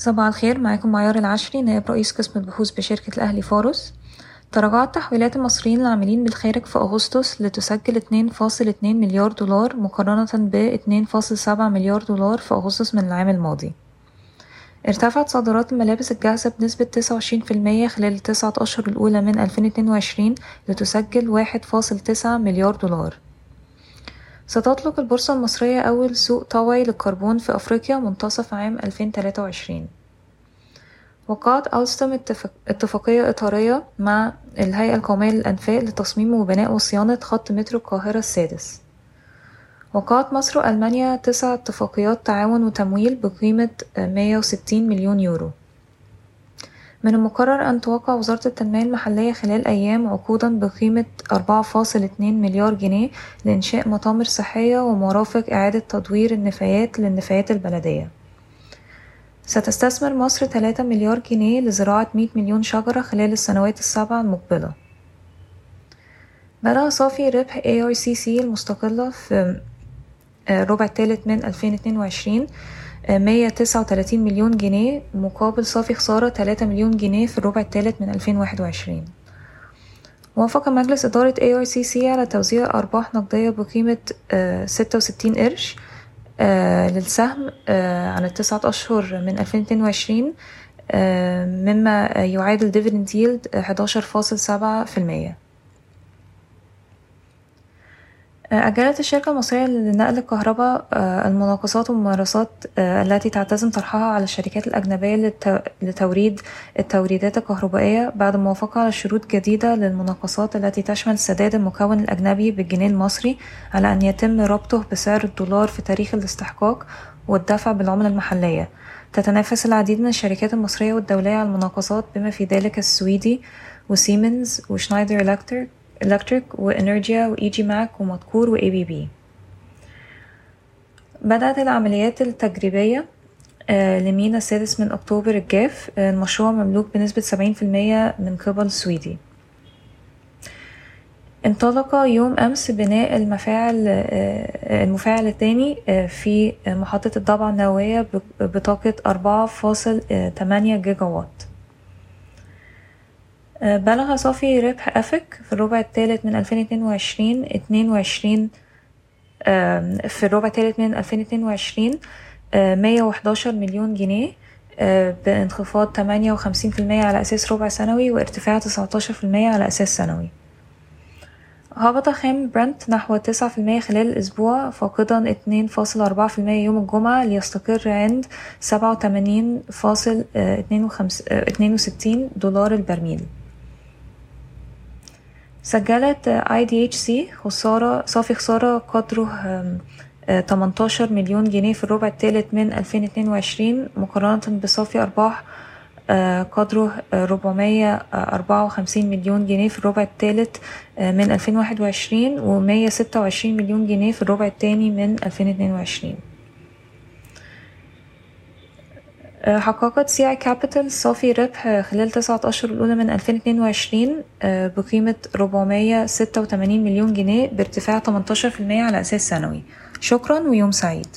صباح الخير معاكم معيار العشري نائب رئيس قسم البحوث بشركة الأهلي فارس تراجعت تحويلات المصريين العاملين بالخارج في أغسطس لتسجل اتنين فاصل اتنين مليار دولار مقارنة ب اتنين فاصل سبعة مليار دولار في أغسطس من العام الماضي. ارتفعت صادرات الملابس الجاهزة بنسبة تسعة وعشرين في المية خلال التسعة أشهر الأولى من ألفين اتنين وعشرين لتسجل واحد فاصل تسعة مليار دولار. ستطلق البورصة المصرية أول سوق طوعي للكربون في أفريقيا منتصف عام ألفين تلاتة وعشرين. وقعت ألستم اتفاقية إطارية مع الهيئة القومية للأنفاق لتصميم وبناء وصيانة خط مترو القاهرة السادس. وقعت مصر وألمانيا تسع اتفاقيات تعاون وتمويل بقيمة مية وستين مليون يورو. من المقرر أن توقع وزارة التنمية المحلية خلال أيام عقودا بقيمة أربعة فاصل اتنين مليار جنيه لإنشاء مطامر صحية ومرافق إعادة تدوير النفايات للنفايات البلدية. ستستثمر مصر تلاتة مليار جنيه لزراعة مية مليون شجرة خلال السنوات السبع المقبلة. بلغ صافي ربح ARCC المستقلة في الربع الثالث من ألفين 139 مليون جنيه مقابل صافي خسارة 3 مليون جنيه في الربع الثالث من 2021 وافق مجلس إدارة ARCC على توزيع أرباح نقدية بقيمة آه، 66 قرش آه، للسهم آه، عن التسعة أشهر من 2022 مما يعادل ديفيدنت ييلد 11.7% في المية. أجلت الشركة المصرية لنقل الكهرباء المناقصات والممارسات التي تعتزم طرحها على الشركات الأجنبية لتوريد التوريدات الكهربائية بعد موافقة على شروط جديدة للمناقصات التي تشمل سداد المكون الأجنبي بالجنيه المصري على أن يتم ربطه بسعر الدولار في تاريخ الاستحقاق والدفع بالعملة المحلية. تتنافس العديد من الشركات المصرية والدولية على المناقصات بما في ذلك السويدي و Siemens و Schneider Electric Electric و Energya و EGEMAC ومدكور و ABB بدأت العمليات التجريبية لمينا السادس من أكتوبر الجاف. المشروع مملوك بنسبة سبعين في المية من قبل سويدي. انطلق يوم أمس بناء المفاعل المفاعل الثاني في محطة الضبعة النووية بطاقة أربعة فاصل تمانية جيجا وات بلغ صافي ربح أفك في الربع الثالث من ألفين اتنين وعشرين اتنين وعشرين في الربع الثالث من ألفين اتنين وعشرين مية وحداشر مليون جنيه بانخفاض وخمسين في المية على أساس ربع سنوي وارتفاع تسعتاشر في المية على أساس سنوي. هبط خام برنت نحو تسعة في المية خلال الأسبوع فاقدا اتنين فاصل أربعة في المية يوم الجمعة ليستقر عند سبعة وتمانين فاصل اتنين وستين دولار البرميل سجلت IDHC خسارة صافي خسارة قدره 18 مليون جنيه في الربع الثالث من 2022 مقارنة بصافي أرباح قدره 454 مليون جنيه في الربع الثالث من 2021 و 126 مليون جنيه في الربع الثاني من 2022 حققت CI Capital صافي ربح خلال تسعة أشهر الأولى من 2022 بقيمة 486 مليون جنيه بارتفاع 18% على أساس سنوي. شكرا ويوم سعيد.